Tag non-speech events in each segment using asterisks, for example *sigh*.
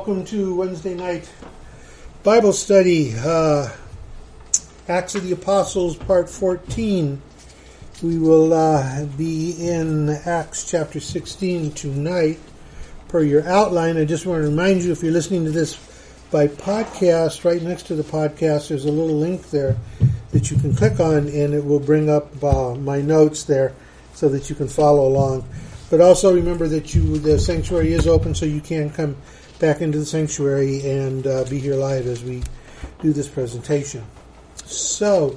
Welcome to Wednesday night Bible study, uh, Acts of the Apostles, part 14. We will uh, be in Acts chapter 16 tonight. Per your outline, I just want to remind you if you're listening to this by podcast, right next to the podcast, there's a little link there that you can click on, and it will bring up uh, my notes there so that you can follow along. But also remember that you the sanctuary is open, so you can come back into the sanctuary and uh, be here live as we do this presentation. So,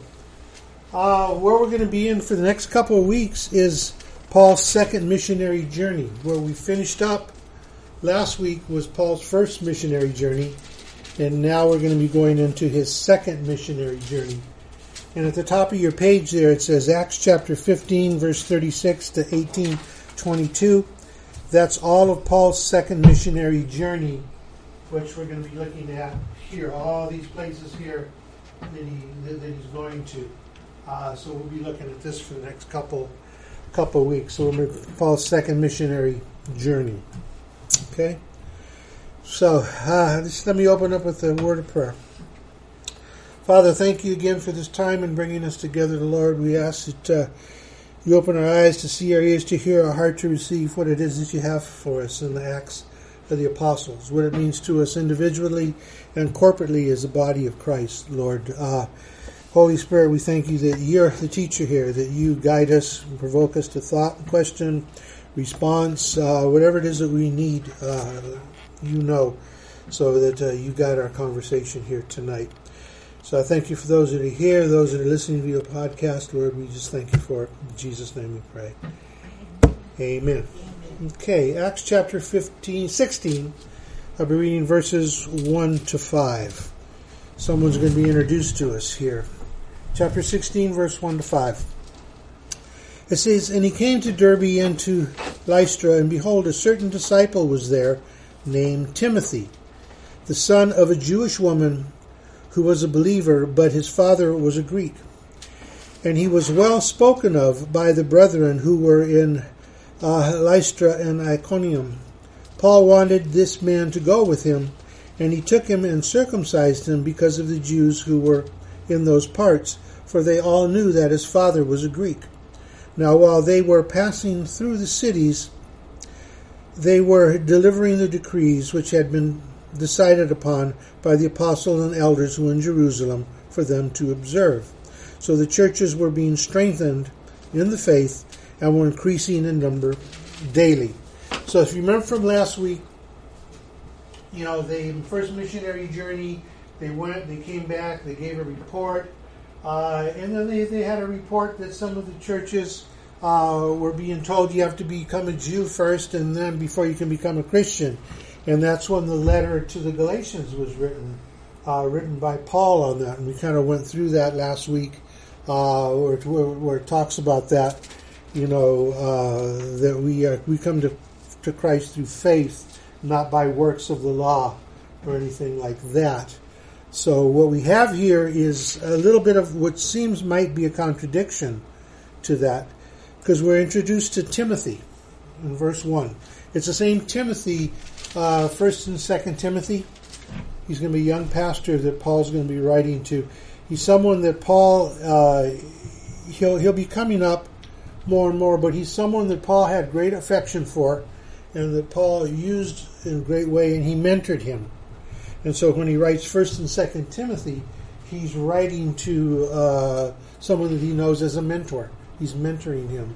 uh, where we're going to be in for the next couple of weeks is Paul's second missionary journey. Where we finished up last week was Paul's first missionary journey, and now we're going to be going into his second missionary journey. And at the top of your page there, it says Acts chapter 15, verse 36 to 18, 22. That's all of Paul's second missionary journey, which we're going to be looking at here. All these places here that, he, that he's going to. Uh, so we'll be looking at this for the next couple couple weeks. So we're Paul's second missionary journey. Okay. So uh, just let me open up with a word of prayer. Father, thank you again for this time and bringing us together, the Lord. We ask that. Uh, you open our eyes to see, our ears to hear, our heart to receive what it is that you have for us in the Acts of the Apostles, what it means to us individually and corporately as the body of Christ, Lord. Uh, Holy Spirit, we thank you that you're the teacher here, that you guide us and provoke us to thought, question, response, uh, whatever it is that we need, uh, you know, so that uh, you guide our conversation here tonight. So I thank you for those that are here, those that are listening to your podcast, Lord. We just thank you for it. In Jesus' name we pray. Amen. Okay, Acts chapter 15, 16. I'll be reading verses 1 to 5. Someone's going to be introduced to us here. Chapter 16, verse 1 to 5. It says, And he came to Derbe and to Lystra, and behold, a certain disciple was there, named Timothy, the son of a Jewish woman who was a believer, but his father was a Greek. And he was well spoken of by the brethren who were in uh, Lystra and Iconium. Paul wanted this man to go with him, and he took him and circumcised him because of the Jews who were in those parts, for they all knew that his father was a Greek. Now, while they were passing through the cities, they were delivering the decrees which had been decided upon by the apostles and elders who were in Jerusalem for them to observe. So the churches were being strengthened in the faith and were increasing in number daily. So if you remember from last week, you know, the first missionary journey, they went, they came back, they gave a report, uh, and then they, they had a report that some of the churches uh, were being told you have to become a Jew first and then before you can become a Christian and that's when the letter to the Galatians was written, uh, written by Paul on that, and we kind of went through that last week, uh, where, where, where, it talks about that, you know, uh, that we uh, we come to to Christ through faith, not by works of the law or anything like that. So what we have here is a little bit of what seems might be a contradiction to that, because we're introduced to Timothy in verse one. It's the same Timothy uh, First and Second Timothy. He's going to be a young pastor that Paul's going to be writing to. He's someone that Paul uh, he'll he'll be coming up more and more, but he's someone that Paul had great affection for, and that Paul used in a great way, and he mentored him. And so when he writes First and Second Timothy, he's writing to uh, someone that he knows as a mentor. He's mentoring him,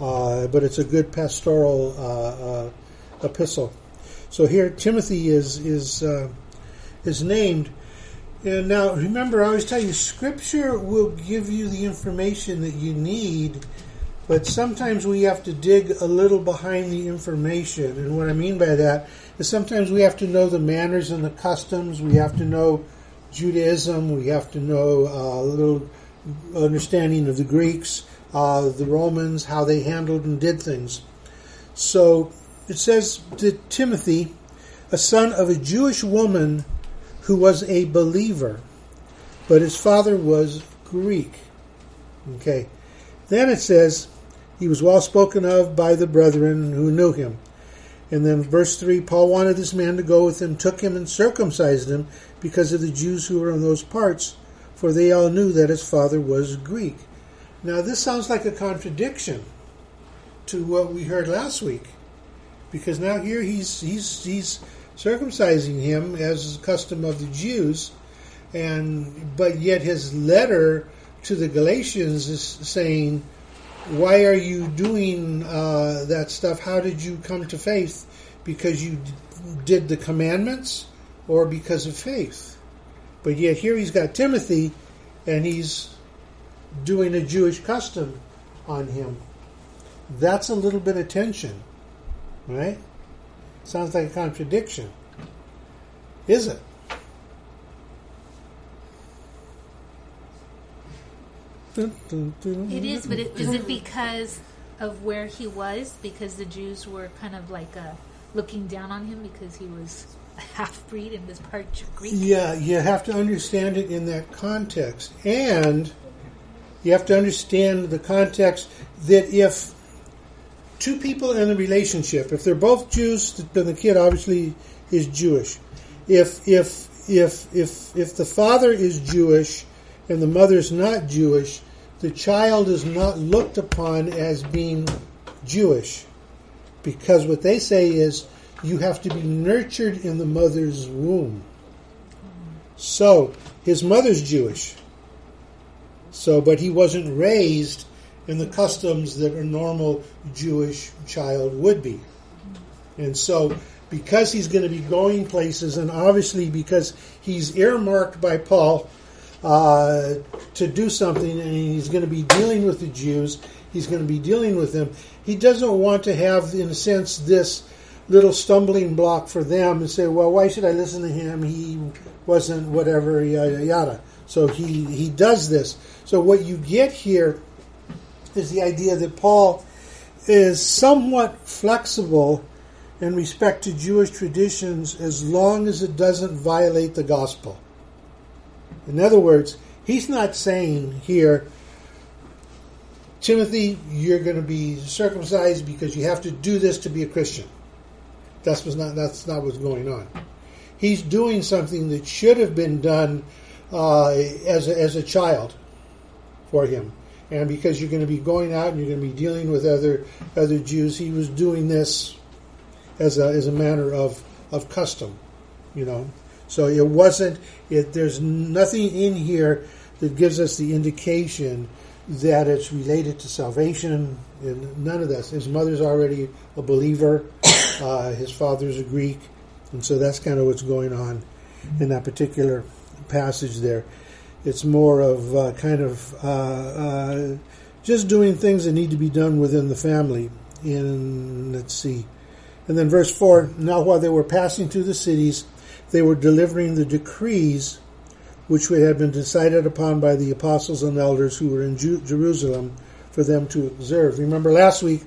uh, but it's a good pastoral uh, uh epistle. So here Timothy is is uh, is named. And now remember, I always tell you, Scripture will give you the information that you need, but sometimes we have to dig a little behind the information. And what I mean by that is sometimes we have to know the manners and the customs. We have to know Judaism. We have to know uh, a little understanding of the Greeks, uh, the Romans, how they handled and did things. So it says to Timothy, a son of a Jewish woman who was a believer, but his father was Greek. Okay. Then it says, he was well spoken of by the brethren who knew him. And then verse 3 Paul wanted this man to go with him, took him, and circumcised him because of the Jews who were in those parts, for they all knew that his father was Greek. Now, this sounds like a contradiction to what we heard last week, because now here he's, he's, he's circumcising him as is the custom of the Jews, and but yet his letter to the Galatians is saying, why are you doing uh, that stuff? How did you come to faith? Because you did the commandments or because of faith? But yet here he's got Timothy and he's doing a Jewish custom on him. That's a little bit of tension, right? Sounds like a contradiction. Is it? It is, but it, is it because of where he was? Because the Jews were kind of like uh, looking down on him because he was a half breed and was part of Greek? Yeah, you have to understand it in that context. And you have to understand the context that if two people in a relationship, if they're both Jews, then the kid obviously is Jewish. If if if if if the father is Jewish and the mother's not Jewish, the child is not looked upon as being Jewish. Because what they say is you have to be nurtured in the mother's womb. So his mother's Jewish. So, but he wasn't raised in the customs that a normal Jewish child would be. And so, because he's going to be going places, and obviously because he's earmarked by Paul uh, to do something, and he's going to be dealing with the Jews, he's going to be dealing with them, he doesn't want to have, in a sense, this little stumbling block for them and say, well, why should I listen to him? He wasn't whatever, yada, yada. So he, he does this. So what you get here is the idea that Paul is somewhat flexible in respect to Jewish traditions as long as it doesn't violate the gospel. In other words, he's not saying here, Timothy, you're going to be circumcised because you have to do this to be a Christian. That's what's not that's not what's going on. He's doing something that should have been done uh, as a, as a child for him, and because you're going to be going out and you're going to be dealing with other other Jews, he was doing this as a as a matter of of custom, you know. So it wasn't. It, there's nothing in here that gives us the indication that it's related to salvation, and none of this. His mother's already a believer. *coughs* Uh, his father's a Greek, and so that's kind of what's going on in that particular passage there. It's more of uh, kind of uh, uh, just doing things that need to be done within the family. In let's see, and then verse four. Now, while they were passing through the cities, they were delivering the decrees which had been decided upon by the apostles and elders who were in Ju- Jerusalem for them to observe. Remember last week,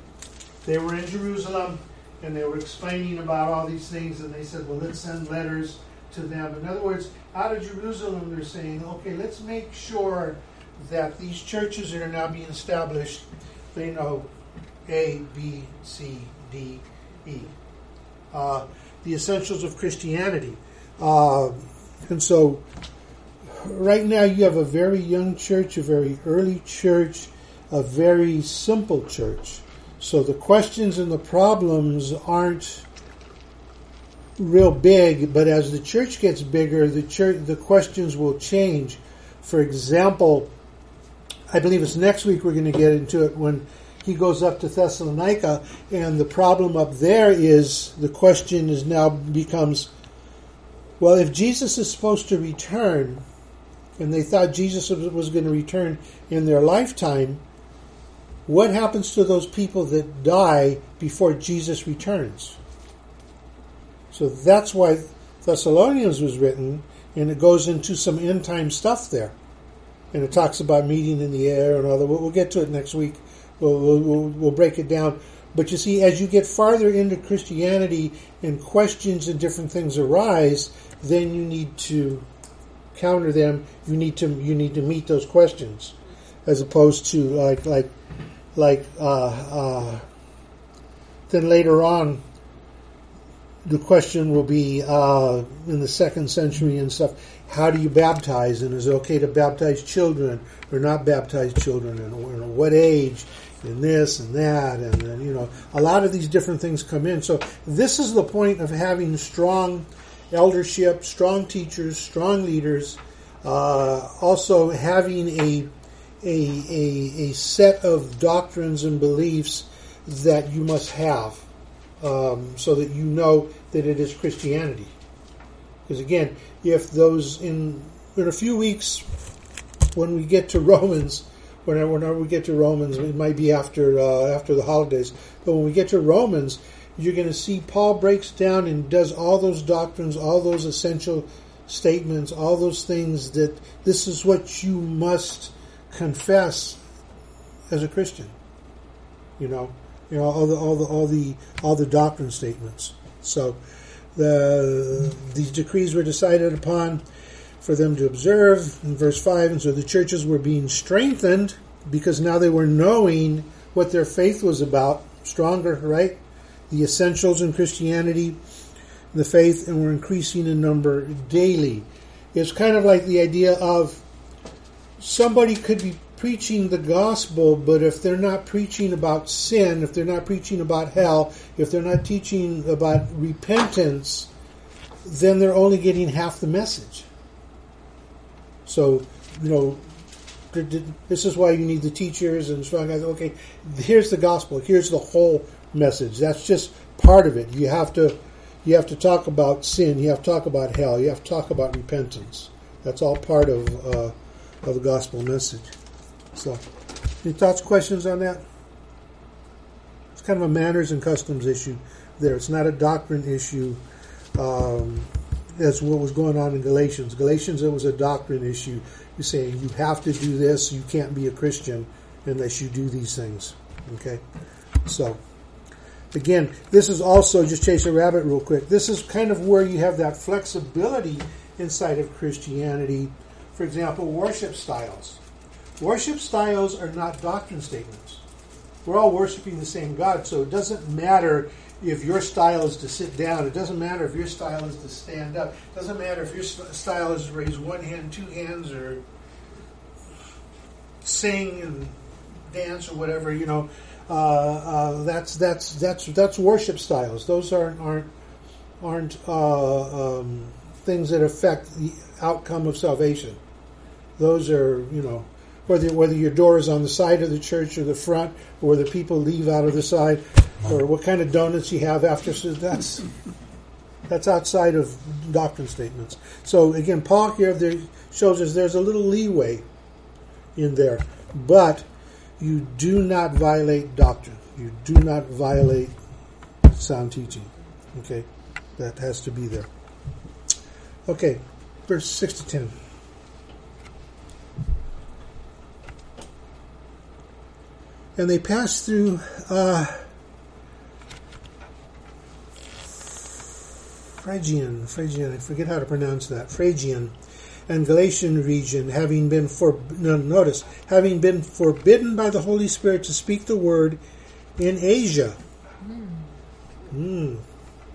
they were in Jerusalem and they were explaining about all these things, and they said, well, let's send letters to them. In other words, out of Jerusalem, they're saying, okay, let's make sure that these churches that are now being established, they know A, B, C, D, E. Uh, the essentials of Christianity. Uh, and so, right now, you have a very young church, a very early church, a very simple church. So the questions and the problems aren't real big, but as the church gets bigger, the church the questions will change. For example, I believe it's next week we're going to get into it when he goes up to Thessalonica, and the problem up there is the question is now becomes, well, if Jesus is supposed to return, and they thought Jesus was going to return in their lifetime, what happens to those people that die before Jesus returns? So that's why Thessalonians was written, and it goes into some end time stuff there. And it talks about meeting in the air and all that. We'll get to it next week. We'll, we'll, we'll break it down. But you see, as you get farther into Christianity and questions and different things arise, then you need to counter them. You need to you need to meet those questions, as opposed to like like like uh, uh, then later on the question will be uh, in the second century and stuff. How do you baptize? And is it okay to baptize children or not baptize children? And, what age? And this and that, and you know, a lot of these different things come in. So this is the point of having strong eldership, strong teachers, strong leaders. Uh, also having a, a a a set of doctrines and beliefs that you must have um, so that you know that it is Christianity. Because again, if those in in a few weeks, when we get to *laughs* Romans, whenever, whenever we get to Romans, it might be after uh, after the holidays, but when we get to Romans, you're going to see Paul breaks down and does all those doctrines, all those essential statements, all those things that this is what you must confess as a Christian. You know, you know all the all the all the all the doctrine statements. So the these decrees were decided upon for them to observe in verse five, and so the churches were being strengthened because now they were knowing what their faith was about, stronger, right? The essentials in Christianity, the faith, and were increasing in number daily. It's kind of like the idea of somebody could be preaching the gospel, but if they're not preaching about sin, if they're not preaching about hell, if they're not teaching about repentance, then they're only getting half the message. So, you know, this is why you need the teachers and strong guys. Okay, here's the gospel. Here's the whole message. That's just part of it. You have to, you have to talk about sin. You have to talk about hell. You have to talk about repentance. That's all part of uh, of the gospel message. So, any thoughts, questions on that? It's kind of a manners and customs issue there. It's not a doctrine issue. Um, that's what was going on in Galatians. Galatians, it was a doctrine issue. You're saying you have to do this. You can't be a Christian unless you do these things. Okay, so again, this is also just chase a rabbit real quick. This is kind of where you have that flexibility inside of Christianity. For example, worship styles. Worship styles are not doctrine statements. We're all worshiping the same God, so it doesn't matter if your style is to sit down. It doesn't matter if your style is to stand up. It doesn't matter if your style is to raise one hand, two hands, or sing and dance or whatever. You know, uh, uh, that's that's that's that's worship styles. Those aren't aren't aren't uh, um, things that affect the outcome of salvation. Those are you know whether whether your door is on the side of the church or the front, or whether people leave out of the side, or what kind of donuts you have after. So that's that's outside of doctrine statements. So again, Paul here there shows us there's a little leeway in there, but you do not violate doctrine. You do not violate sound teaching. Okay, that has to be there. Okay, verse six to ten. And they passed through uh, Phrygian, Phrygian, I forget how to pronounce that, Phrygian and Galatian region, having been for no, notice, having been forbidden by the Holy Spirit to speak the word in Asia. Mm.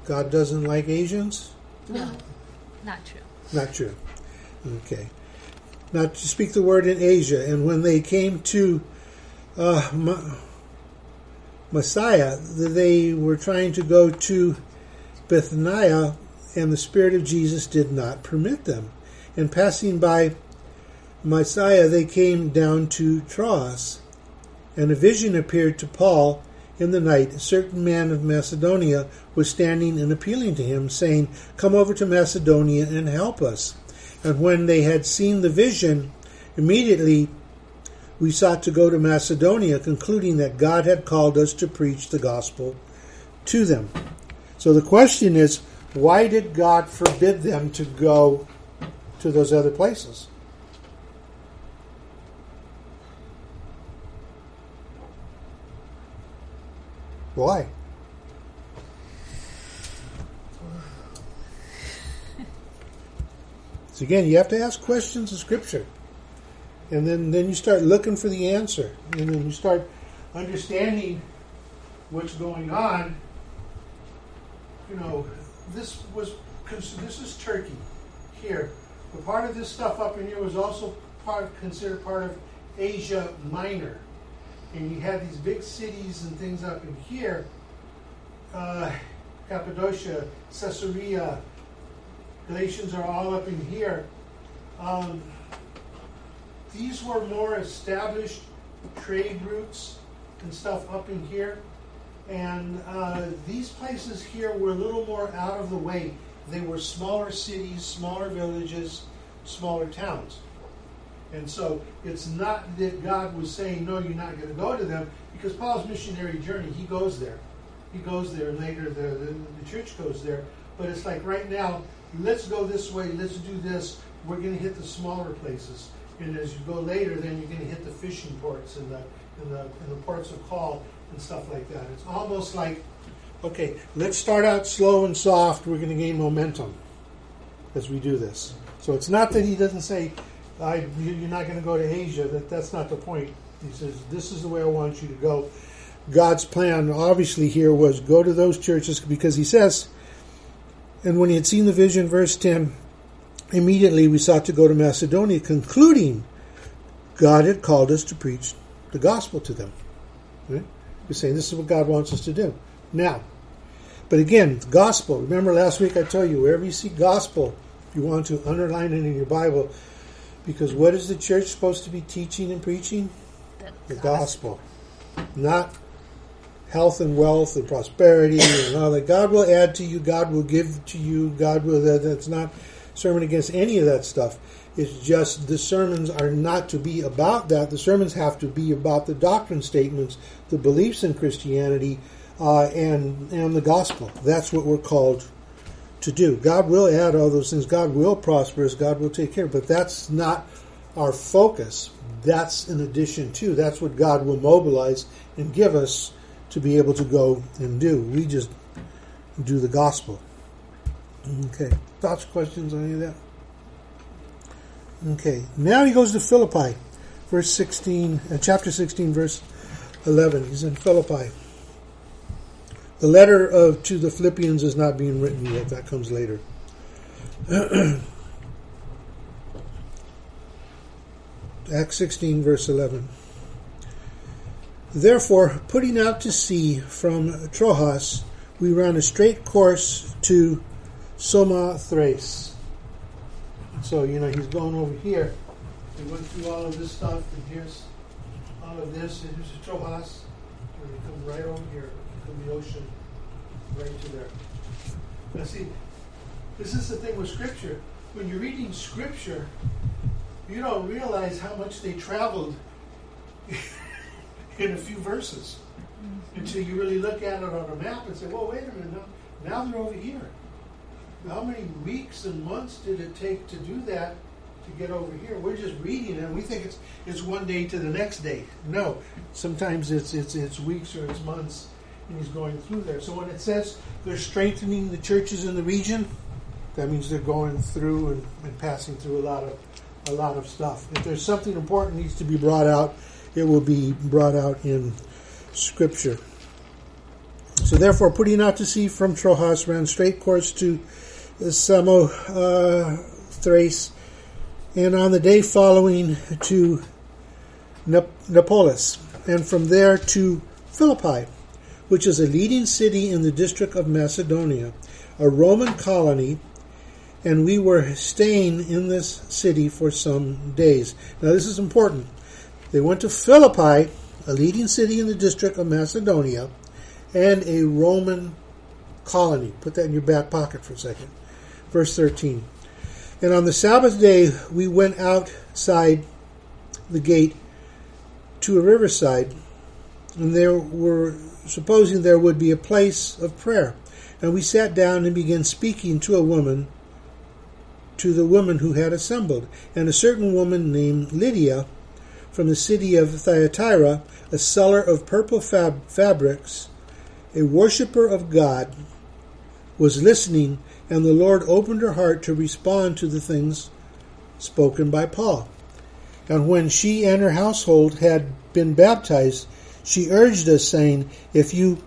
God doesn't like Asians. No, not true. Not true. Okay. Not to speak the word in Asia, and when they came to uh, Mysia, they were trying to go to Bithynia, and the Spirit of Jesus did not permit them. And passing by Mysia, they came down to Troas, and a vision appeared to Paul in the night. A certain man of Macedonia was standing and appealing to him, saying, Come over to Macedonia and help us. And when they had seen the vision, immediately we sought to go to Macedonia, concluding that God had called us to preach the gospel to them. So the question is, why did God forbid them to go to those other places? Why? So again, you have to ask questions of Scripture and then then you start looking for the answer, and then you start understanding what's going on. You know, this was this is Turkey here. But part of this stuff up in here was also part considered part of Asia Minor, and you had these big cities and things up in here. Uh, Cappadocia, Caesarea, Galatians are all up in here. Um, these were more established trade routes and stuff up in here. And uh, these places here were a little more out of the way. They were smaller cities, smaller villages, smaller towns. And so it's not that God was saying, no, you're not going to go to them, because Paul's missionary journey, he goes there. He goes there, later the, the, the church goes there. But it's like right now, let's go this way, let's do this. We're going to hit the smaller places. And as you go later, then you're going to hit the fishing ports and the, and the, and the ports of call and stuff like that. It's almost like, okay, let's start out slow and soft. We're going to gain momentum as we do this. So it's not that he doesn't say, I, you're not going to go to Asia. That that's not the point. He says this is the way I want you to go. God's plan, obviously, here was go to those churches because he says, and when he had seen the vision, verse ten, immediately we sought to go to Macedonia, concluding God had called us to preach the gospel to them. Right? We're saying this is what God wants us to do. Now, but again, gospel. Remember last week I told you, wherever you see gospel, you want to underline it in your Bible, because what is the church supposed to be teaching and preaching? The, the gospel. gospel. Not health and wealth and prosperity and all that. God will add to you, God will give to you, God will, that's not sermon against any of that stuff. It's just the sermons are not to be about that. The sermons have to be about the doctrine statements, the beliefs in Christianity, uh, and and the gospel. That's what we're called to do. God will add all those things. God will prosper us. God will take care. But that's not our focus. That's in addition to. That's what God will mobilize and give us to be able to go and do. We just do the gospel. Okay. Thoughts, questions on any of that? Okay, now he goes to Philippi, verse 16, uh, chapter 16, verse 11. He's in Philippi. The letter of to the Philippians is not being written yet. That comes later. *clears throat* Acts 16, verse 11. Therefore, putting out to sea from Troas, we ran a straight course to Samothrace so, you know, he's going over here. He went through all of this stuff, and here's all of this, and here's the Troas. And he comes right over here from the ocean, right to there. Now, see, this is the thing with Scripture. When you're reading Scripture, you don't realize how much they traveled *laughs* in a few verses mm-hmm. until you really look at it on a map and say, well, wait a minute, now, now they're over here how many weeks and months did it take to do that to get over here? We're just reading it and we think it's it's one day to the next day. No, sometimes it's it's it's weeks or it's months, and he's going through there. So when it says they're strengthening the churches in the region, that means they're going through and, and passing through a lot of a lot of stuff. If there's something important needs to be brought out, it will be brought out in Scripture. So therefore, putting out to sea from Troas ran straight course to Samothrace, uh, and on the day following to Neapolis, and from there to Philippi, which is a leading city in the district of Macedonia, a Roman colony, and we were staying in this city for some days. Now, this is important. They went to Philippi, a leading city in the district of Macedonia, and a Roman colony. Put that in your back pocket for a second. Verse 13. And on the Sabbath day we went outside the gate to a riverside, and there were supposing there would be a place of prayer. And we sat down and began speaking to a woman, to the woman who had assembled. And a certain woman named Lydia, from the city of Thyatira, a seller of purple fab- fabrics, a worshipper of God, was listening and the Lord opened her heart to respond to the things spoken by Paul. And when she and her household had been baptized, she urged us, saying, If you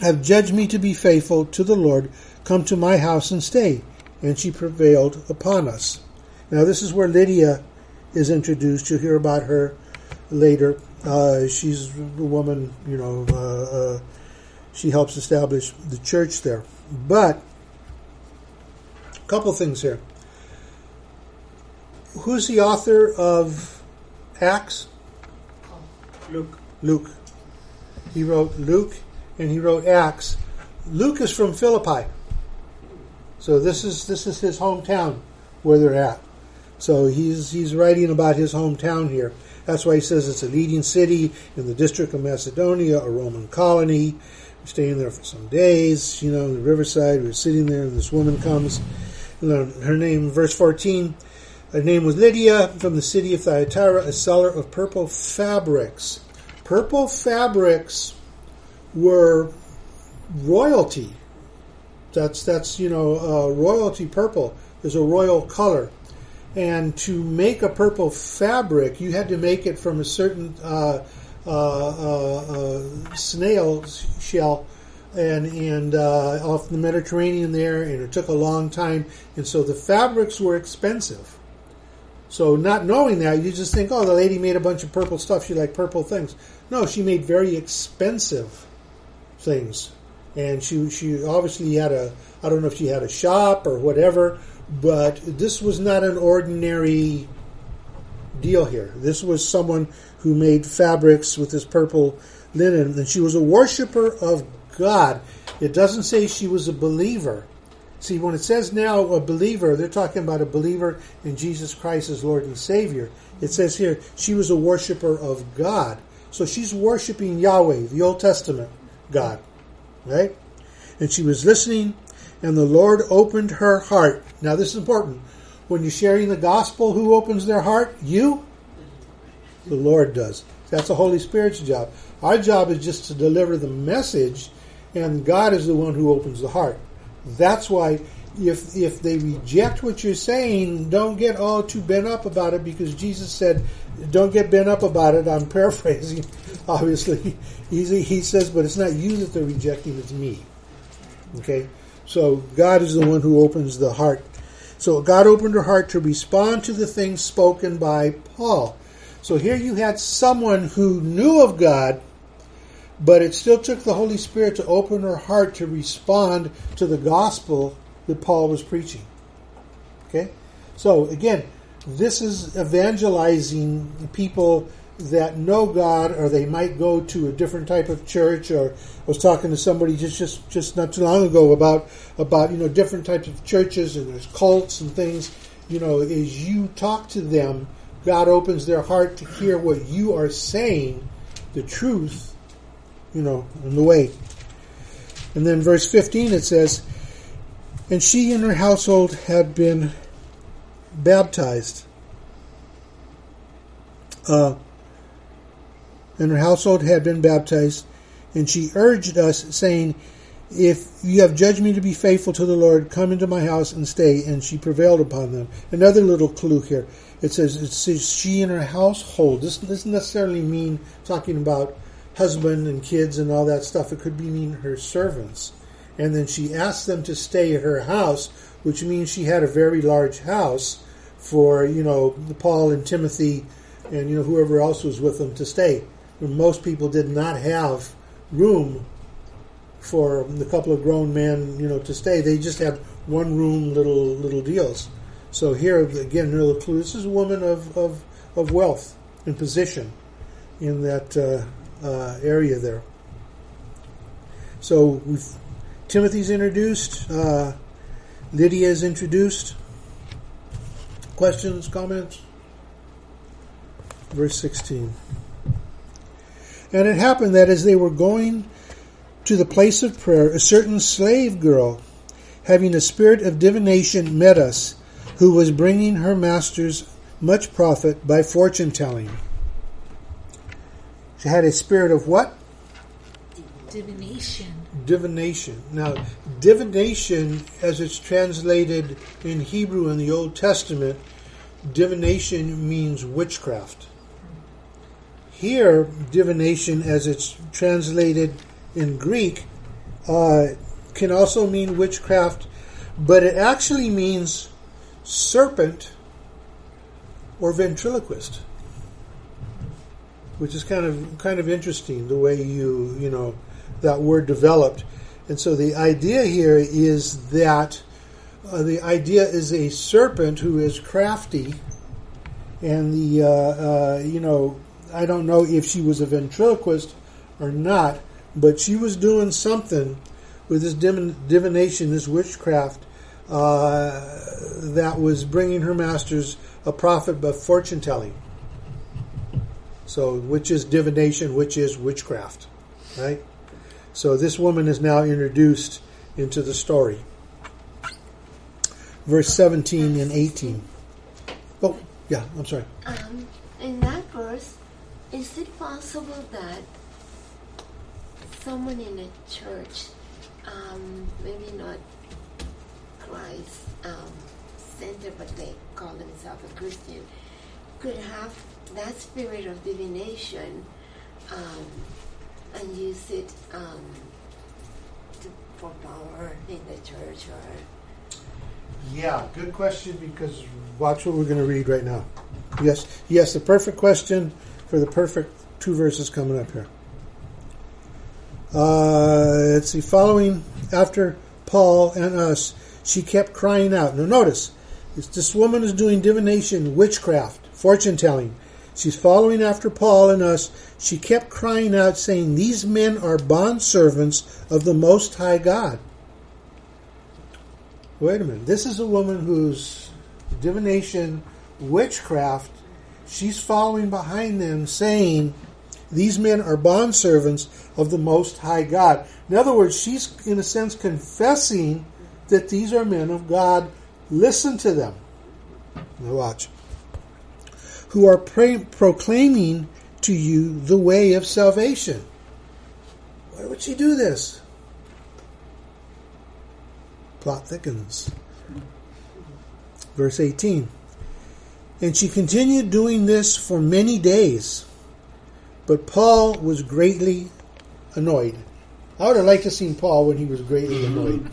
have judged me to be faithful to the Lord, Come to my house and stay. And she prevailed upon us. Now, this is where Lydia is introduced. You'll hear about her later. Uh, she's a woman, you know, uh, uh, she helps establish the church there. But, a couple things here. Who's the author of Acts? Luke. Luke. He wrote Luke and he wrote Acts. Luke is from Philippi. So this is this is his hometown where they're at. So he's he's writing about his hometown here. That's why he says it's a leading city in the district of Macedonia, a Roman colony. We're staying there for some days, you know, in the riverside. We're sitting there, and this woman comes. Her name, verse 14, her name was Lydia from the city of Thyatira, a seller of purple fabrics. Purple fabrics were royalty. That's that's you know uh, royalty purple is a royal color, and to make a purple fabric, you had to make it from a certain uh Uh, uh, uh, snail shell, and and uh, off the Mediterranean there, and it took a long time, and so the fabrics were expensive. So not knowing that, you just think, oh, the lady made a bunch of purple stuff. She liked purple things. No, she made very expensive things, and she she obviously had a I don't know if she had a shop or whatever, but this was not an ordinary deal here. This was someone who made fabrics with this purple linen, and she was a worshiper of God. It doesn't say she was a believer. See, when it says now a believer, they're talking about a believer in Jesus Christ as Lord and Savior. It says here she was a worshiper of God. So she's worshiping Yahweh, the Old Testament God. Right? And she was listening, and the Lord opened her heart. Now, this is important. When you're sharing the gospel, who opens their heart? You? The Lord does. That's the Holy Spirit's job. Our job is just to deliver the message, and God is the one who opens the heart. That's why if if they reject what you're saying, don't get all too bent up about it because Jesus said, "Don't get bent up about it." I'm *laughs* paraphrasing, obviously. He, he says, "But it's not you that they're rejecting; it's me." Okay, so God is the one who opens the heart. So God opened her heart to respond to the things spoken by Paul. So here you had someone who knew of God but it still took the Holy Spirit to open her heart to respond to the gospel that Paul was preaching. Okay? So, again, this is evangelizing people that know God or they might go to a different type of church or I was talking to somebody just, just, just not too long ago about about you know different types of churches and there's cults and things you know as you talk to them God opens their heart to hear what you are saying the truth you know, in the way. And then verse 15 it says, And she and her household had been baptized. Uh, and her household had been baptized, and she urged us, saying, If you have judged me to be faithful to the Lord, come into my house and stay. And she prevailed upon them. Another little clue here. It says, it says she and her household. This doesn't necessarily mean talking about husband and kids and all that stuff. It could be mean her servants. And then she asked them to stay at her house, which means she had a very large house for, you know, Paul and Timothy and, you know, whoever else was with them to stay. Most people did not have room for the couple of grown men, you know, to stay. They just had one room little little deals. So here again, little clue. This is a woman of, of, of wealth and position in that uh, uh, area there. So we've, Timothy's introduced. Uh, Lydia is introduced. Questions, comments? Verse 16. And it happened that as they were going to the place of prayer, a certain slave girl, having a spirit of divination, met us, who was bringing her masters much profit by fortune telling. She had a spirit of what? Divination. Divination. Now, divination, as it's translated in Hebrew in the Old Testament, divination means witchcraft. Here, divination, as it's translated in Greek, uh, can also mean witchcraft, but it actually means serpent or ventriloquist, which is kind of kind of interesting the way you you know that word developed. And so the idea here is that uh, the idea is a serpent who is crafty, and the uh, uh, you know I don't know if she was a ventriloquist or not, but she was doing something with this divin- divination, this witchcraft, uh, that was bringing her masters a profit by fortune telling. So, which is divination, which is witchcraft, right? So, this woman is now introduced into the story. Verse 17 and 18. Oh, yeah, I'm sorry. Um, in that verse, is it possible that someone in a church, um, maybe not Christ um, center, but they call themselves a Christian, could have that spirit of divination um, and use it um, to, for power in the church or Yeah, good question because watch what we're going to read right now. Yes, yes, the perfect question for the perfect two verses coming up here. Uh, let's see, following after Paul and us, she kept crying out. Now, notice, this woman is doing divination, witchcraft, fortune telling. She's following after Paul and us. She kept crying out, saying, These men are bondservants of the Most High God. Wait a minute. This is a woman whose divination, witchcraft. She's following behind them, saying, These men are bondservants of the Most High God. In other words, she's, in a sense, confessing that these are men of God. Listen to them. Now, watch. Who are pra- proclaiming to you the way of salvation. Why would she do this? Plot thickens. Verse 18. And she continued doing this for many days. But Paul was greatly annoyed. I would have liked to have seen Paul when he was greatly mm-hmm. annoyed.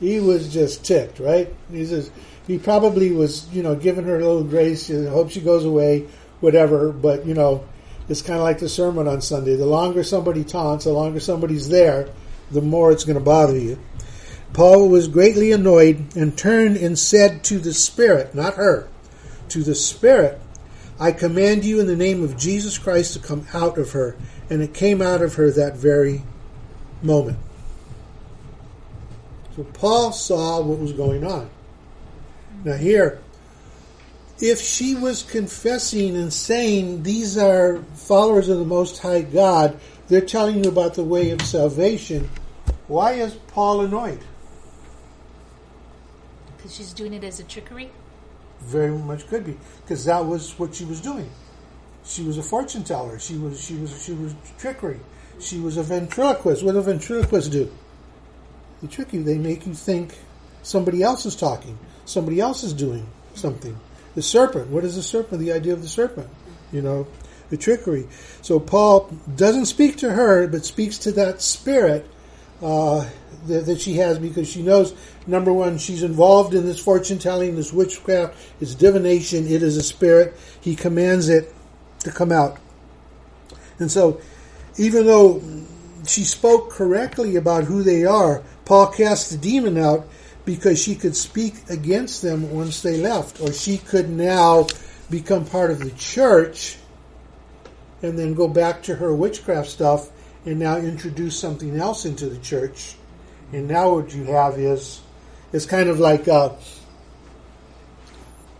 he was just ticked, right? He says he probably was, you know, giving her a little grace. I hope she goes away, whatever. But you know, it's kind of like the sermon on Sunday. The longer somebody taunts, the longer somebody's there, the more it's going to bother you. Paul was greatly annoyed and turned and said to the Spirit, not her, to the Spirit, I command you in the name of Jesus Christ to come out of her. And it came out of her that very moment. So Paul saw what was going on. Now, here, if she was confessing and saying these are followers of the Most High God, they're telling you about the way of salvation, why is Paul annoyed? Because she's doing it as a trickery? Very much could be, because that was what she was doing. She was a fortune teller. She was she was she was trickery. She was a ventriloquist. What do ventriloquists do? They trick you. They make you think somebody else is talking. Somebody else is doing something. The serpent. What is the serpent? The idea of the serpent. You know, the trickery. So Paul doesn't speak to her, but speaks to that spirit uh, that, that she has because she knows number one, she's involved in this fortune telling, this witchcraft, it's divination, it is a spirit. He commands it to come out. And so, even though she spoke correctly about who they are, Paul cast the demon out because she could speak against them once they left, or she could now become part of the church and then go back to her witchcraft stuff and now introduce something else into the church. And now what you have is it's kind of like uh,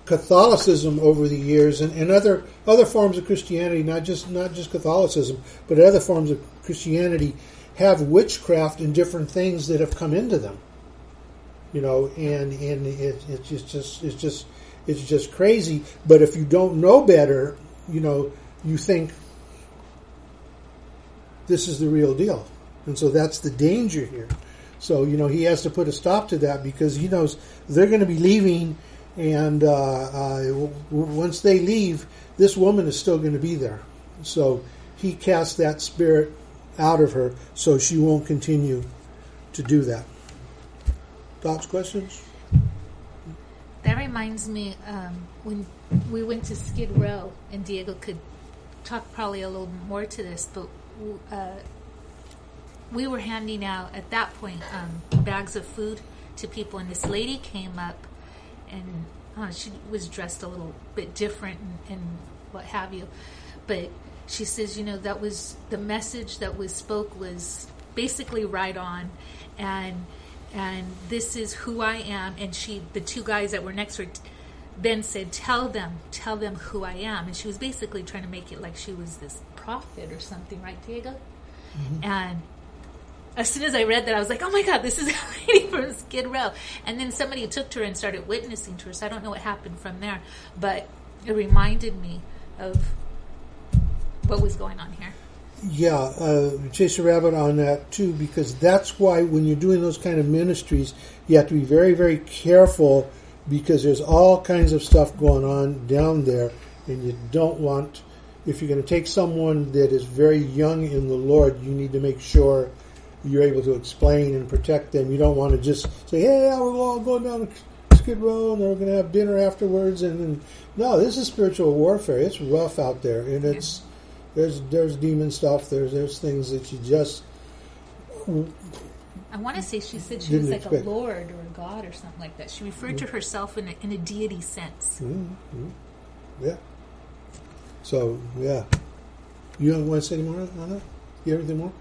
Catholicism over the years and, and other other forms of Christianity, not just not just Catholicism, but other forms of Christianity have witchcraft and different things that have come into them. You know, and and it, it's just, it's just it's just crazy. But if you don't know better, you know, you think this is the real deal, and so that's the danger here. So you know he has to put a stop to that because he knows they're going to be leaving, and uh, uh, w- once they leave, this woman is still going to be there. So he casts that spirit out of her, so she won't continue to do that. Thoughts, questions? That reminds me um, when we went to Skid Row, and Diego could talk probably a little more to this, but uh, we were handing out at that point um, bags of food to people, and this lady came up, and uh, she was dressed a little bit different and, and what have you, but she says, you know, that was the message that was spoke was basically right on, and and this is who I am. And she, the two guys that were next to her, Ben said, "Tell them, tell them who I am." And she was basically trying to make it like she was this prophet or something, right, Diego? And as soon as I read that, I was like, "Oh my God, this is a lady from Skid Row." And then somebody took to her and started witnessing to her. So I don't know what happened from there, but it reminded me of what was going on here. Yeah, uh, chase a rabbit on that too, because that's why when you're doing those kind of ministries, you have to be very, very careful because there's all kinds of stuff going on down there, and you don't want. If you're going to take someone that is very young in the Lord, you need to make sure you're able to explain and protect them. You don't want to just say, "Hey, yeah, we're all going down to Skid Row, and we're going to have dinner afterwards." And, and no, this is spiritual warfare. It's rough out there, and it's there's there's demon stuff. There's there's things that you just I want to say she said she was like expect. a lord or a god or something like that. She referred to mm-hmm. herself in a, in a deity sense. Mm-hmm. yeah. So yeah, you don't want to say any more on that? You have anything more?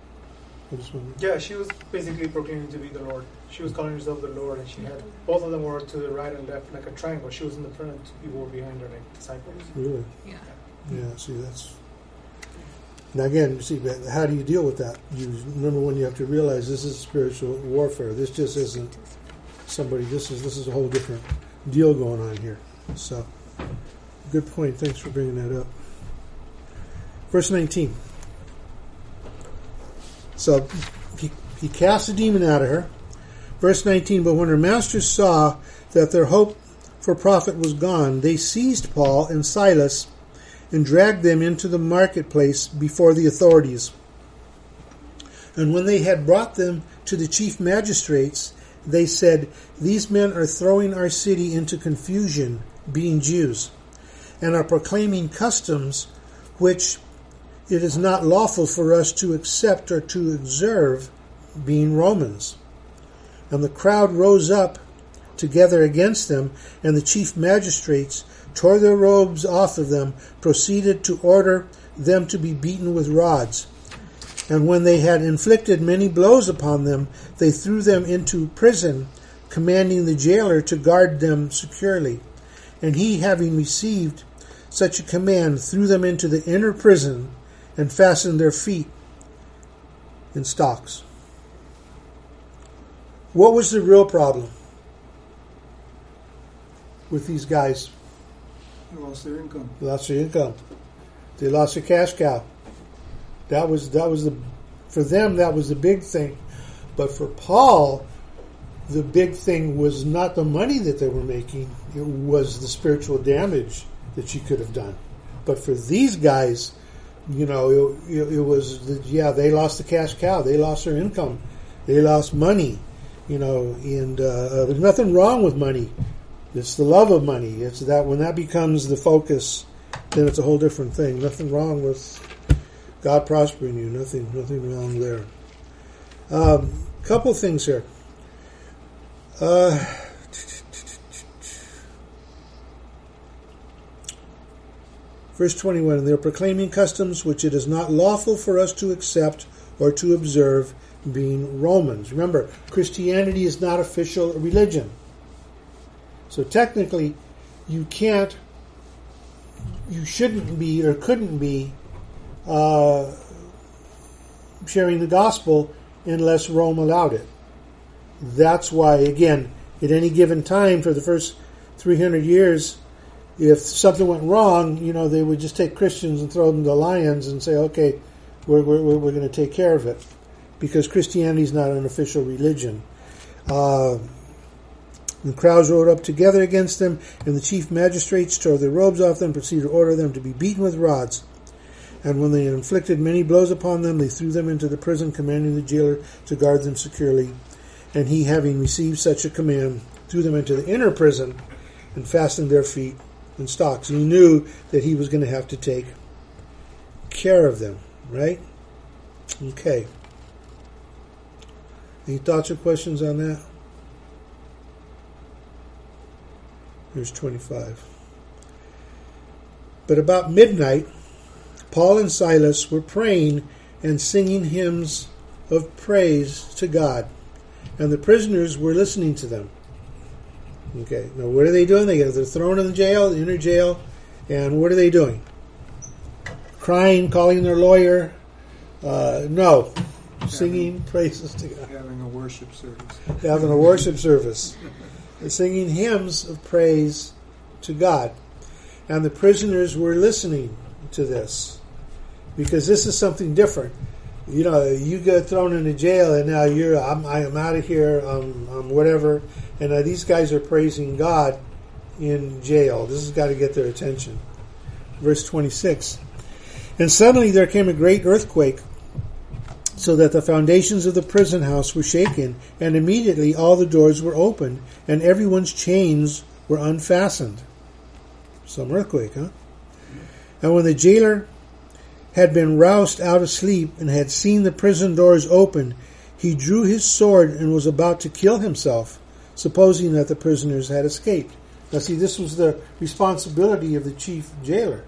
I just want Yeah, she was basically proclaiming to be the Lord. She was calling herself the Lord, and she had both of them were to the right and left, like a triangle. She was in the front, and two people were behind her, like disciples. really Yeah. yeah. See that's now again. See, how do you deal with that? You remember when you have to realize this is spiritual warfare. This just isn't somebody. This is this is a whole different deal going on here. So good point. Thanks for bringing that up. Verse 19. So he, he cast the demon out of her. Verse 19 But when her masters saw that their hope for profit was gone, they seized Paul and Silas and dragged them into the marketplace before the authorities. And when they had brought them to the chief magistrates, they said, These men are throwing our city into confusion, being Jews, and are proclaiming customs which it is not lawful for us to accept or to observe, being Romans. And the crowd rose up together against them, and the chief magistrates tore their robes off of them, proceeded to order them to be beaten with rods. And when they had inflicted many blows upon them, they threw them into prison, commanding the jailer to guard them securely. And he, having received such a command, threw them into the inner prison and fastened their feet in stocks. What was the real problem with these guys? They lost their income. They lost their income. They lost their cash cow. That was that was the for them that was the big thing. But for Paul, the big thing was not the money that they were making, it was the spiritual damage that she could have done. But for these guys, you know, it, it, it was, the, yeah, they lost the cash cow. They lost their income. They lost money, you know, and uh, there's nothing wrong with money. It's the love of money. It's that when that becomes the focus, then it's a whole different thing. Nothing wrong with God prospering you. Nothing, nothing wrong there. Um, couple things here. Uh, verse 21 And they are proclaiming customs which it is not lawful for us to accept or to observe, being Romans. Remember, Christianity is not official religion. So technically, you can't, you shouldn't be or couldn't be uh, sharing the gospel unless Rome allowed it. That's why, again, at any given time for the first 300 years, if something went wrong, you know, they would just take Christians and throw them to lions and say, okay, we're, we're, we're going to take care of it. Because Christianity is not an official religion. Uh, the crowds rode up together against them, and the chief magistrates tore their robes off them, proceeded to order them to be beaten with rods. And when they had inflicted many blows upon them, they threw them into the prison, commanding the jailer to guard them securely. And he, having received such a command, threw them into the inner prison and fastened their feet in stocks. He knew that he was going to have to take care of them, right? Okay. Any thoughts or questions on that? Here's 25. But about midnight, Paul and Silas were praying and singing hymns of praise to God, and the prisoners were listening to them. Okay, now what are they doing? They get they're thrown in the jail, the inner jail, and what are they doing? Crying, calling their lawyer. Uh, no, singing praises to God, Having a worship service. having a worship service, They're singing hymns of praise to God, and the prisoners were listening to this because this is something different. You know, you get thrown into jail, and now you're I'm I'm out of here. I'm, I'm whatever, and now these guys are praising God in jail. This has got to get their attention. Verse twenty six, and suddenly there came a great earthquake, so that the foundations of the prison house were shaken, and immediately all the doors were opened, and everyone's chains were unfastened. Some earthquake, huh? And when the jailer had been roused out of sleep and had seen the prison doors open, he drew his sword and was about to kill himself, supposing that the prisoners had escaped. Now, see, this was the responsibility of the chief jailer.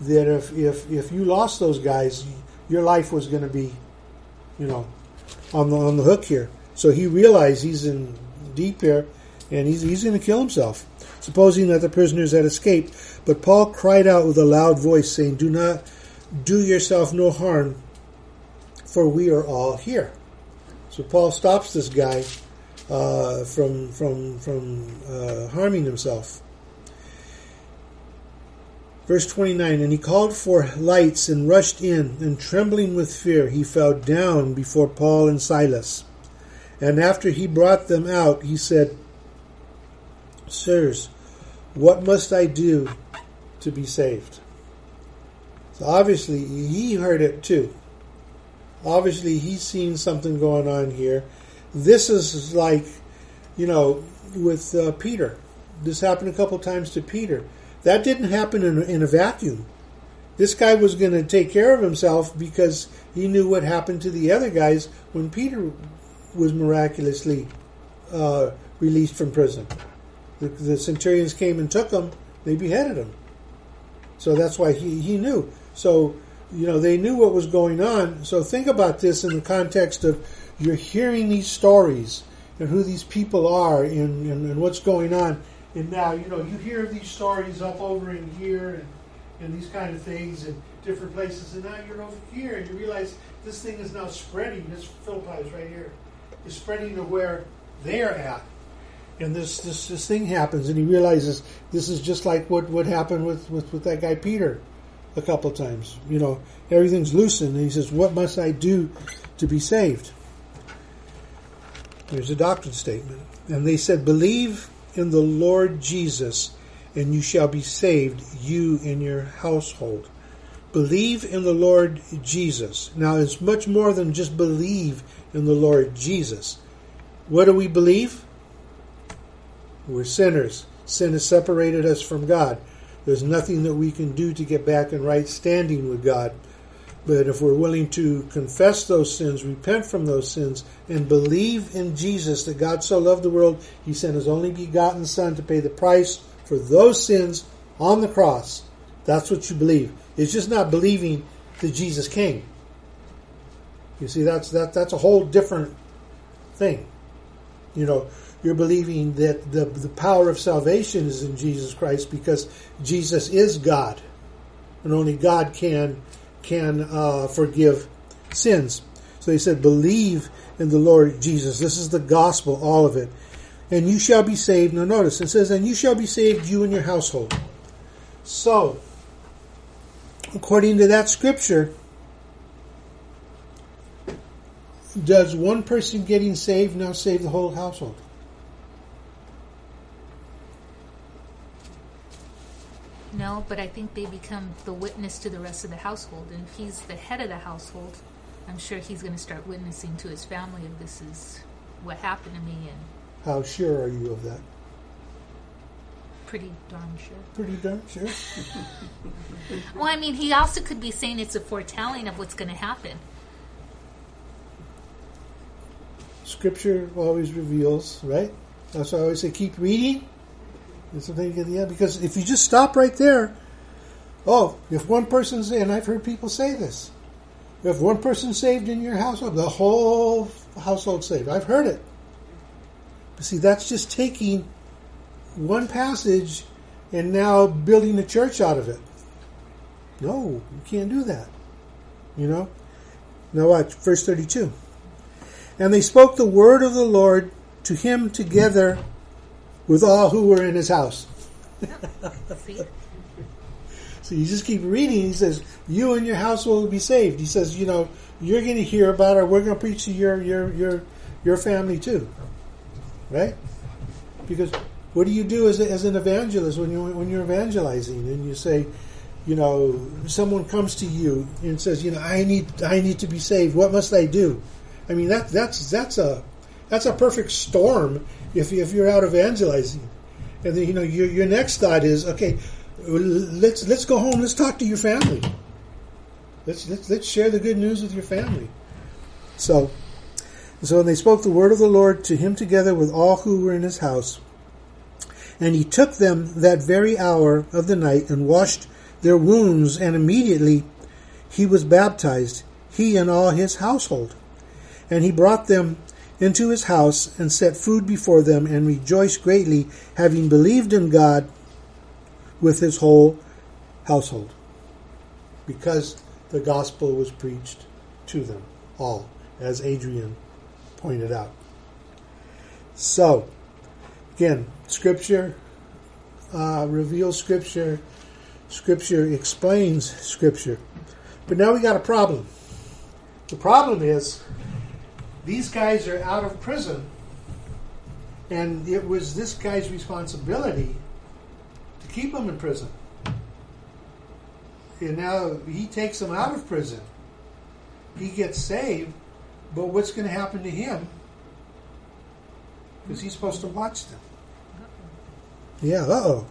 That if if if you lost those guys, your life was going to be, you know, on the on the hook here. So he realized he's in deep here, and he's he's going to kill himself, supposing that the prisoners had escaped. But Paul cried out with a loud voice, saying, "Do not." Do yourself no harm, for we are all here. So Paul stops this guy uh, from from from uh, harming himself. Verse 29 And he called for lights and rushed in, and trembling with fear, he fell down before Paul and Silas. And after he brought them out, he said, Sirs, what must I do to be saved? So obviously, he heard it too. Obviously, he's seen something going on here. This is like, you know, with uh, Peter. This happened a couple times to Peter. That didn't happen in, in a vacuum. This guy was going to take care of himself because he knew what happened to the other guys when Peter was miraculously uh, released from prison. The, the centurions came and took him, they beheaded him. So that's why he, he knew. So, you know, they knew what was going on. So think about this in the context of you're hearing these stories and who these people are and, and, and what's going on. And now, you know, you hear these stories up over in here and, and these kind of things in different places. And now you're over here and you realize this thing is now spreading. This Philippi is right here. It's spreading to where they're at. And this, this, this thing happens and he realizes this is just like what, what happened with, with, with that guy Peter a couple times. You know, everything's loosened, and he says, "What must I do to be saved?" There's a doctrine statement, and they said, "Believe in the Lord Jesus, and you shall be saved, you and your household." Believe in the Lord Jesus. Now, it's much more than just believe in the Lord Jesus. What do we believe? We're sinners. Sin has separated us from God. There's nothing that we can do to get back in right standing with God. But if we're willing to confess those sins, repent from those sins, and believe in Jesus that God so loved the world, He sent His only begotten Son to pay the price for those sins on the cross. That's what you believe. It's just not believing that Jesus came. You see, that's that that's a whole different thing. You know, you're believing that the, the power of salvation is in Jesus Christ because Jesus is God, and only God can can uh, forgive sins. So he said, "Believe in the Lord Jesus." This is the gospel, all of it, and you shall be saved. Now, notice it says, "And you shall be saved, you and your household." So, according to that scripture, does one person getting saved now save the whole household? No, but I think they become the witness to the rest of the household. And if he's the head of the household, I'm sure he's going to start witnessing to his family of this is what happened to me, and How sure are you of that? pretty darn sure. Pretty darn sure. *laughs* Well, I mean, he also could be saying it's a foretelling of what's going to happen. Scripture always reveals, right? That's why I always say keep reading. You get yeah, because if you just stop right there, oh, if one person's and I've heard people say this, if one person saved in your household, the whole household saved. I've heard it. But see, that's just taking one passage and now building a church out of it. No, you can't do that. You know? Now watch, verse 32. And they spoke the word of the Lord to him together with all who were in his house. *laughs* So you just keep reading. He says, "You and your household will be saved." He says, "You know, you're going to hear about it. We're going to preach to your your your your family too, right? Because what do you do as, a, as an evangelist when you when you're evangelizing and you say, you know, someone comes to you and says, you know, I need I need to be saved. What must I do? I mean, that that's that's a that's a perfect storm if if you're out evangelizing, and then you know your your next thought is, okay, let's let's go home. Let's talk to your family. Let's let's, let's share the good news with your family. So, so they spoke the word of the Lord to him together with all who were in his house, and he took them that very hour of the night and washed their wounds, and immediately he was baptized, he and all his household. And he brought them into his house and set food before them and rejoiced greatly, having believed in God with his whole household. Because the gospel was preached to them all, as Adrian pointed out. So, again, Scripture uh, reveals Scripture, Scripture explains Scripture. But now we got a problem. The problem is these guys are out of prison, and it was this guy's responsibility to keep them in prison. And now he takes them out of prison. He gets saved, but what's going to happen to him? Because he's supposed to watch them. Yeah, uh oh.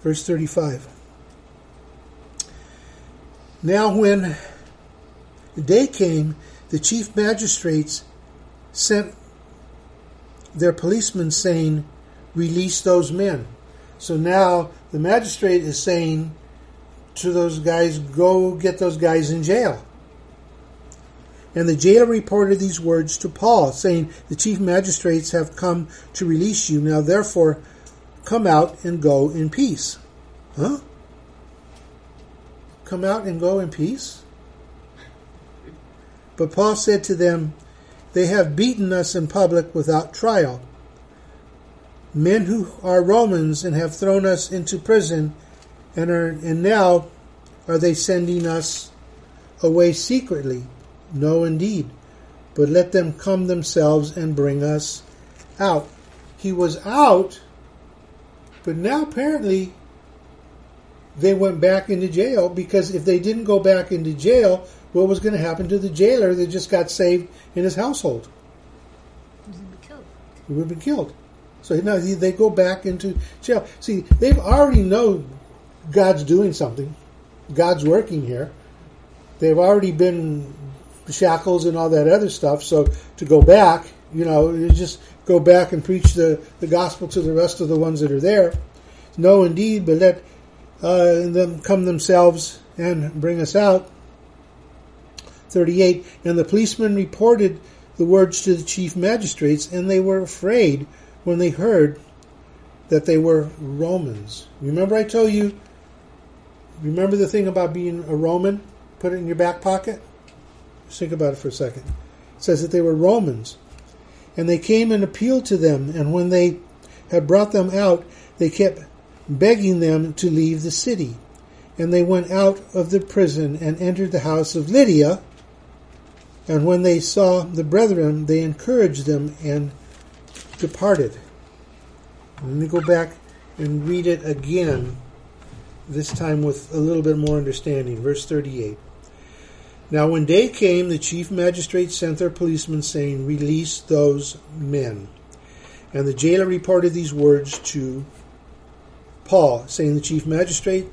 Verse 35. Now, when the day came, the chief magistrates sent their policemen saying, Release those men. So now the magistrate is saying to those guys, Go get those guys in jail. And the jailer reported these words to Paul, saying, The chief magistrates have come to release you. Now therefore, come out and go in peace. Huh? Come out and go in peace? But Paul said to them, They have beaten us in public without trial. Men who are Romans and have thrown us into prison, and are and now are they sending us away secretly? No, indeed. But let them come themselves and bring us out. He was out, but now apparently they went back into jail because if they didn't go back into jail, what was going to happen to the jailer that just got saved in his household? Going to be killed. He would have been killed. So now they go back into jail. See, they've already know God's doing something. God's working here. They've already been shackles and all that other stuff. So to go back, you know, you just go back and preach the, the gospel to the rest of the ones that are there. No, indeed, but let uh, them come themselves and bring us out. 38. And the policemen reported the words to the chief magistrates, and they were afraid when they heard that they were Romans. Remember, I told you, remember the thing about being a Roman? Put it in your back pocket? Just think about it for a second. It says that they were Romans. And they came and appealed to them, and when they had brought them out, they kept begging them to leave the city. And they went out of the prison and entered the house of Lydia. And when they saw the brethren, they encouraged them and departed. Let me go back and read it again, this time with a little bit more understanding. Verse 38. Now, when day came, the chief magistrate sent their policemen, saying, Release those men. And the jailer reported these words to Paul, saying, The chief magistrate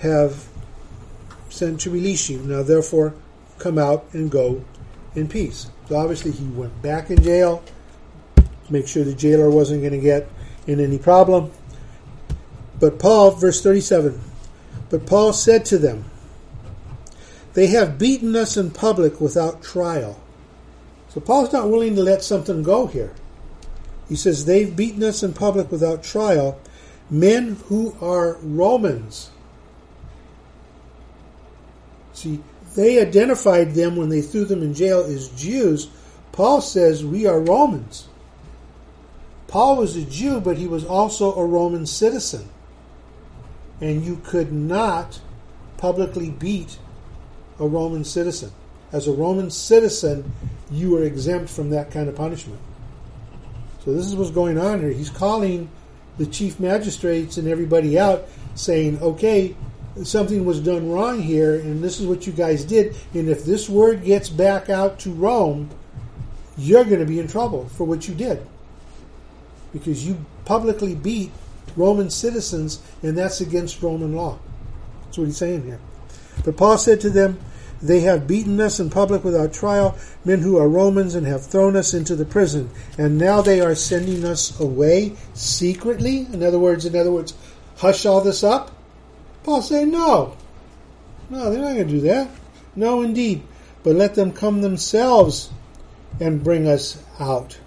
have sent to release you. Now, therefore, come out and go in peace. So, obviously, he went back in jail to make sure the jailer wasn't going to get in any problem. But Paul, verse 37, but Paul said to them, They have beaten us in public without trial. So Paul's not willing to let something go here. He says, They've beaten us in public without trial, men who are Romans. See, they identified them when they threw them in jail as Jews. Paul says, We are Romans. Paul was a Jew, but he was also a Roman citizen. And you could not publicly beat a Roman citizen. As a Roman citizen, you were exempt from that kind of punishment. So this is what's going on here. He's calling the chief magistrates and everybody out, saying, okay, something was done wrong here, and this is what you guys did. And if this word gets back out to Rome, you're going to be in trouble for what you did because you publicly beat Roman citizens, and that's against Roman law. That's what he's saying here. But Paul said to them, They have beaten us in public without trial, men who are Romans, and have thrown us into the prison. And now they are sending us away secretly. In other words, in other words, hush all this up. Paul saying, No. No, they're not going to do that. No, indeed. But let them come themselves and bring us out.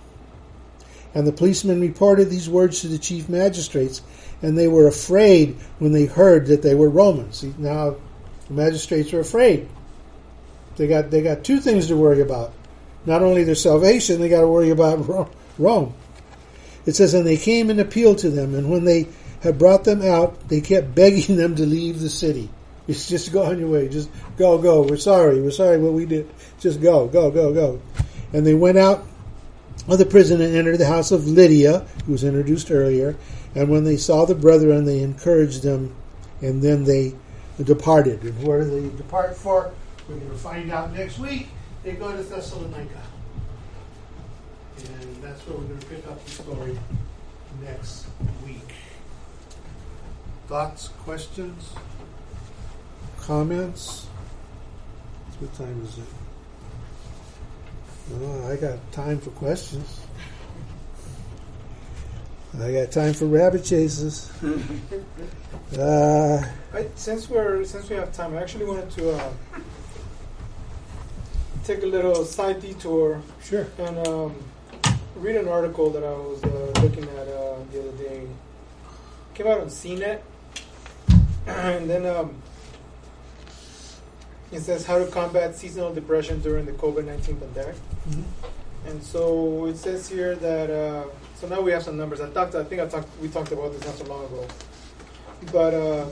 And the policemen reported these words to the chief magistrates, and they were afraid when they heard that they were Romans. See, now the magistrates are afraid. They got they got two things to worry about. Not only their salvation, they got to worry about *laughs* Rome. It says, and they came and appealed to them, and when they had brought them out, they kept *laughs* begging them to leave the city. It's just go on your way. Just go, go. We're sorry. We're sorry what we did. Just go, go, go, go. And they went out of the prison and entered the house of Lydia, who was introduced earlier. And when they saw the brethren, they encouraged them, and then they departed. And where they depart for? We're going to find out next week. They go to Thessalonica. And that's where we're going to pick up the story next week. Thoughts, questions, comments? What time is it? Oh, I got time for questions. I got time for rabbit chases. *laughs* uh, I, since we're since we have time, I actually wanted to uh, take a little side detour. Sure. And um, read an article that I was uh, looking at uh, the other day. It came out on CNET, *clears throat* and then um, it says how to combat seasonal depression during the COVID nineteen pandemic. Mm-hmm. And so it says here that uh, so now we have some numbers. I talked. I think I talked. We talked about this not so long ago. But uh,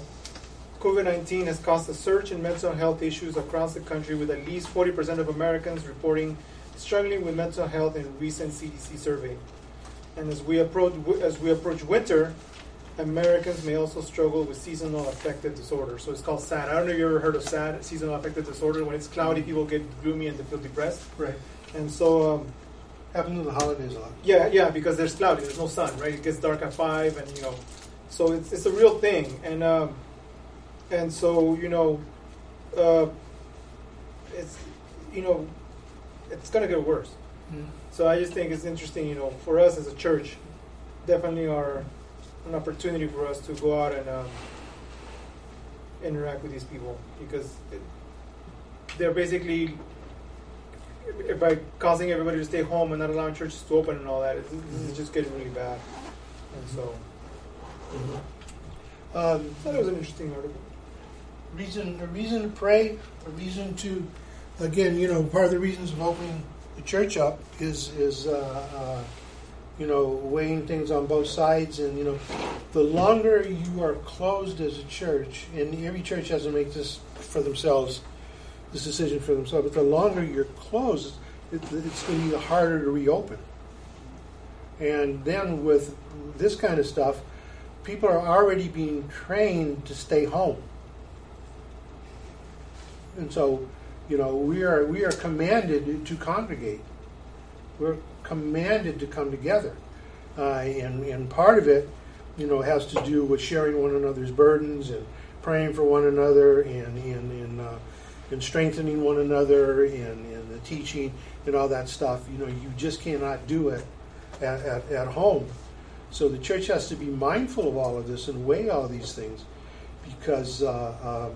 COVID nineteen has caused a surge in mental health issues across the country, with at least forty percent of Americans reporting struggling with mental health in a recent CDC survey. And as we approach as we approach winter, Americans may also struggle with seasonal affective disorder. So it's called SAD. I don't know if you ever heard of SAD, seasonal affective disorder. When it's cloudy, people get gloomy and they feel depressed. right. And so, um, Happens in the holidays a lot. yeah, yeah, because there's cloudy, there's no sun, right? It gets dark at five, and you know, so it's it's a real thing, and um, and so you know, uh, it's you know, it's gonna get worse. Mm-hmm. So I just think it's interesting, you know, for us as a church, definitely are an opportunity for us to go out and um, interact with these people because they're basically by causing everybody to stay home and not allowing churches to open and all that. It's, is just getting really bad, and so Um, I thought it was an interesting article. reason, a reason to pray, a reason to, again, you know, part of the reasons of opening the church up is is uh, uh, you know weighing things on both sides, and you know, the longer you are closed as a church, and every church has to make this for themselves, this decision for themselves. But the longer you're closed, it, it's going to be harder to reopen. And then with this kind of stuff, people are already being trained to stay home. And so, You know, we are we are commanded to congregate. We're commanded to come together, uh, and and part of it, you know, has to do with sharing one another's burdens and praying for one another and and and, uh, and strengthening one another and, and the teaching and all that stuff. You know, you just cannot do it at, at, at home. So the church has to be mindful of all of this and weigh all these things, because uh, uh,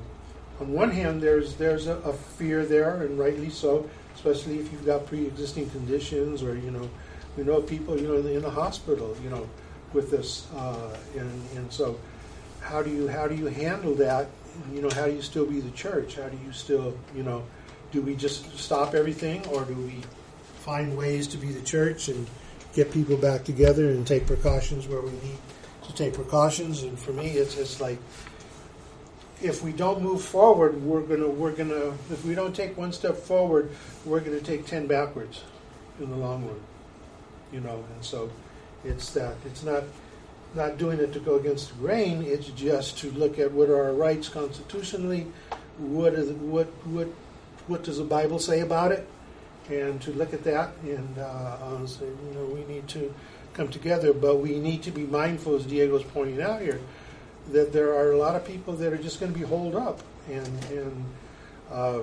on one hand, there's there's a, a, fear there, and rightly so, especially if you've got pre-existing conditions, or you know, we know people you know in the hospital, you know, with this, uh, and and so how do you how do you handle that? You know, how do you still be the church? How do you still you know? Do we just stop everything, or do we find ways to be the church and get people back together and take precautions where we need to take precautions. And for me, it's it's like if we don't move forward, we're gonna we're gonna if we don't take one step forward, we're gonna take ten backwards in the long run. You know, and so it's that it's not not doing it to go against the grain. It's just to look at what are our rights constitutionally. What is what what what does the Bible say about it? and to look at that and uh, say, you know, we need to come together, but we need to be mindful, as Diego's pointing out here, that there are a lot of people that are just going to be holed up, and and uh,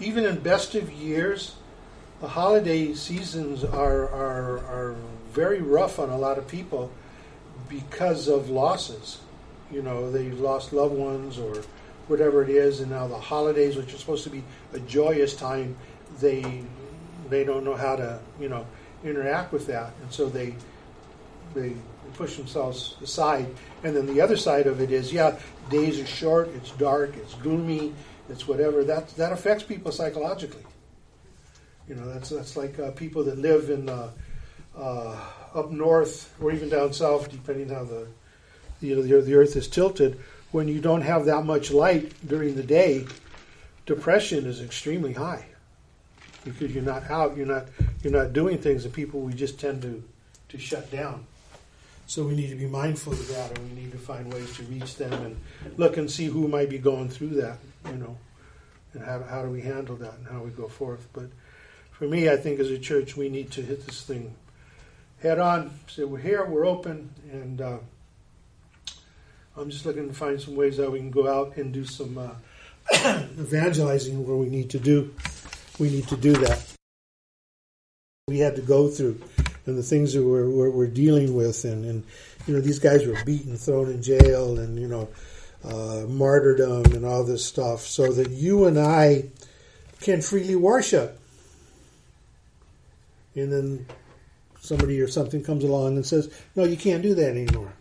even in best of years, the holiday seasons are are are very rough on a lot of people because of losses. You know, they lost loved ones or whatever it is, and now the holidays, which are supposed to be a joyous time, they they don't know how to you know interact with that, and so they they push themselves aside. And then the other side of it is, yeah, days are short, it's dark, it's gloomy, it's whatever. That that affects people psychologically. You know, that's that's like uh, people that live in uh, uh, up north or even down south, depending how the you know the, the earth is tilted. When you don't have that much light during the day, depression is extremely high because you're not out, you're not you're not doing things, and people we just tend to to shut down. So we need to be mindful of that, and we need to find ways to reach them and look and see who might be going through that, you know, and how how do we handle that and how we go forth. But for me, I think as a church, we need to hit this thing head on. Say we're here, we're open, and uh, I'm just looking to find some ways that we can go out and do some uh, *coughs* evangelizing where we need to do we need to do that. We had to go through and the things that we're, we're, we're dealing with, and, and, you know, these guys were beaten, thrown in jail, and, you know, uh, martyrdom and all this stuff, so that you and I can freely worship. And then somebody or something comes along and says, "No, you can't do that anymore."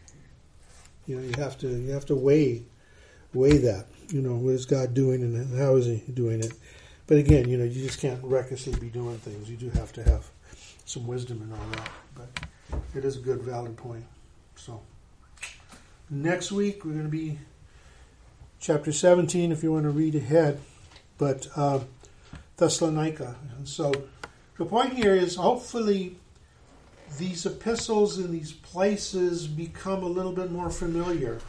You know, you have to you have to weigh weigh that. You know, what is God doing and how is He doing it? But again, you know, you just can't recklessly be doing things. You do have to have some wisdom and all that. But it is a good, valid point. So next week we're going to be chapter 17 if you want to read ahead. But uh, Thessalonica. And so the point here is hopefully these epistles and these places become a little bit more familiar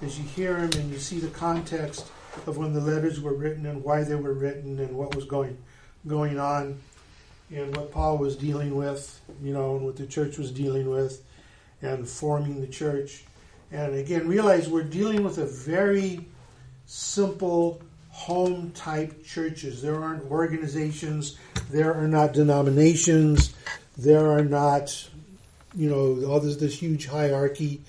as you hear them and you see the context of when the letters were written and why they were written and what was going going on and what Paul was dealing with, you know, and what the church was dealing with and forming the church. And again, realize we're dealing with a very simple home type churches. There aren't organizations, there are not denominations, there are not, you know, all this, this huge hierarchy.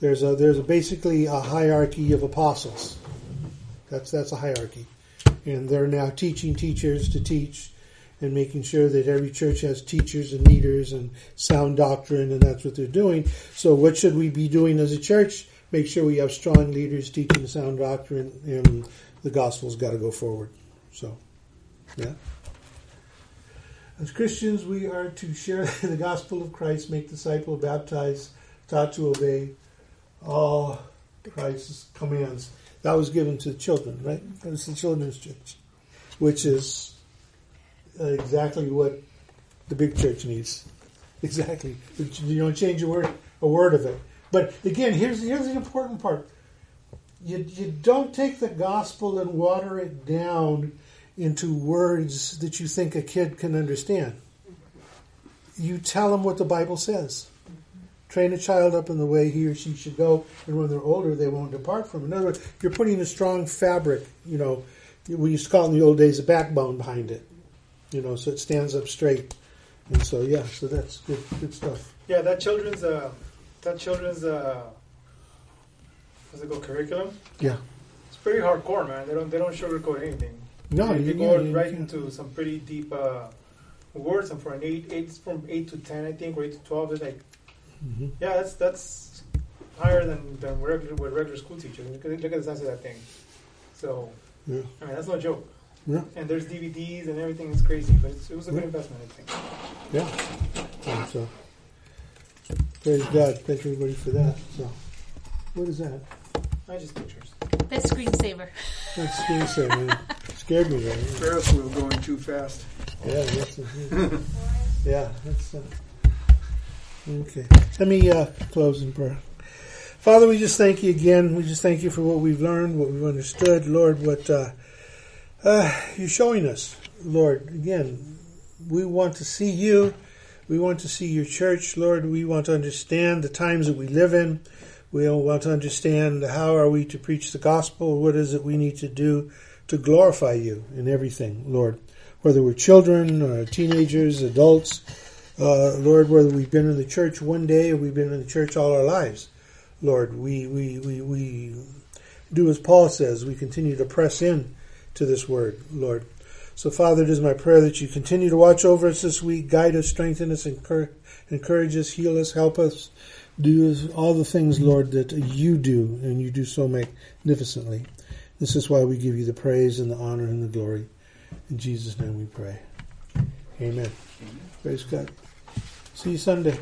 There's a there's a basically a hierarchy of apostles that's that's a hierarchy, and they're now teaching teachers to teach, and making sure that every church has teachers and leaders and sound doctrine, and that's what they're doing. So, what should we be doing as a church? Make sure we have strong leaders teaching sound doctrine, and the gospel's got to go forward. So, yeah. As Christians, we are to share *laughs* the gospel of Christ, make disciples, baptize, taught to obey all Christ's commands that was given to children, right? That was the children's church, which is Uh, exactly what the big church needs. *laughs* Exactly. You don't change a word, a word of it. But again, here's here's the important part. You, you don't take the gospel and water it down into words that you think a kid can understand. You tell them what the Bible says. Train a child up in the way he or she should go, and when they're older, they won't depart from it. In other words, you're putting a strong fabric, you know, we used to call in the old days a backbone behind it, you know, so it stands up straight. And so, yeah, so that's good, good stuff. Yeah, that children's uh, that children's uh, what's it called curriculum? Yeah. It's pretty hardcore, man. They don't they don't sugarcoat anything. No, they, you, they go you right can't. into some pretty deep uh, words. And for an eight, eight from eight to ten, I think, or eight to twelve, it's like, Mhm. yeah, that's that's higher than than regular regular school teachers. Look at, look at the size of that thing. So, Yeah. I mean, that's no joke. Yeah. And there's DVDs and everything is crazy, but it's, it was a good investment, I think. Yeah. And so, praise God. Thank everybody for that. So, what is that? I just pictures. That's screensaver. That's screensaver. *laughs* Scared me there. Ferris wheel going too fast. Yeah, that's *laughs* yeah, that's uh, okay. Let me uh, close in prayer. Father, we just thank you again. We just thank you for what we've learned, what we've understood, Lord. What uh, uh, you're showing us, Lord. Again, we want to see you. We want to see your church, Lord. We want to understand the times that we live in. We want to understand how are we to preach the gospel. What is it we need to do to glorify you in everything, Lord whether we're children or teenagers, adults, uh, Lord, whether we've been in the church one day or we've been in the church all our lives, Lord, we, we, we, we do as Paul says, we continue to press in to this word, Lord. So, Father, it is my prayer that you continue to watch over us this week, guide us, strengthen us, encourage, encourage us, heal us, help us, do all the things, Lord, that you do, and you do so magnificently. This is why we give you the praise and the honor and the glory. In Jesus' name we pray. Amen. Praise God. See you Sunday.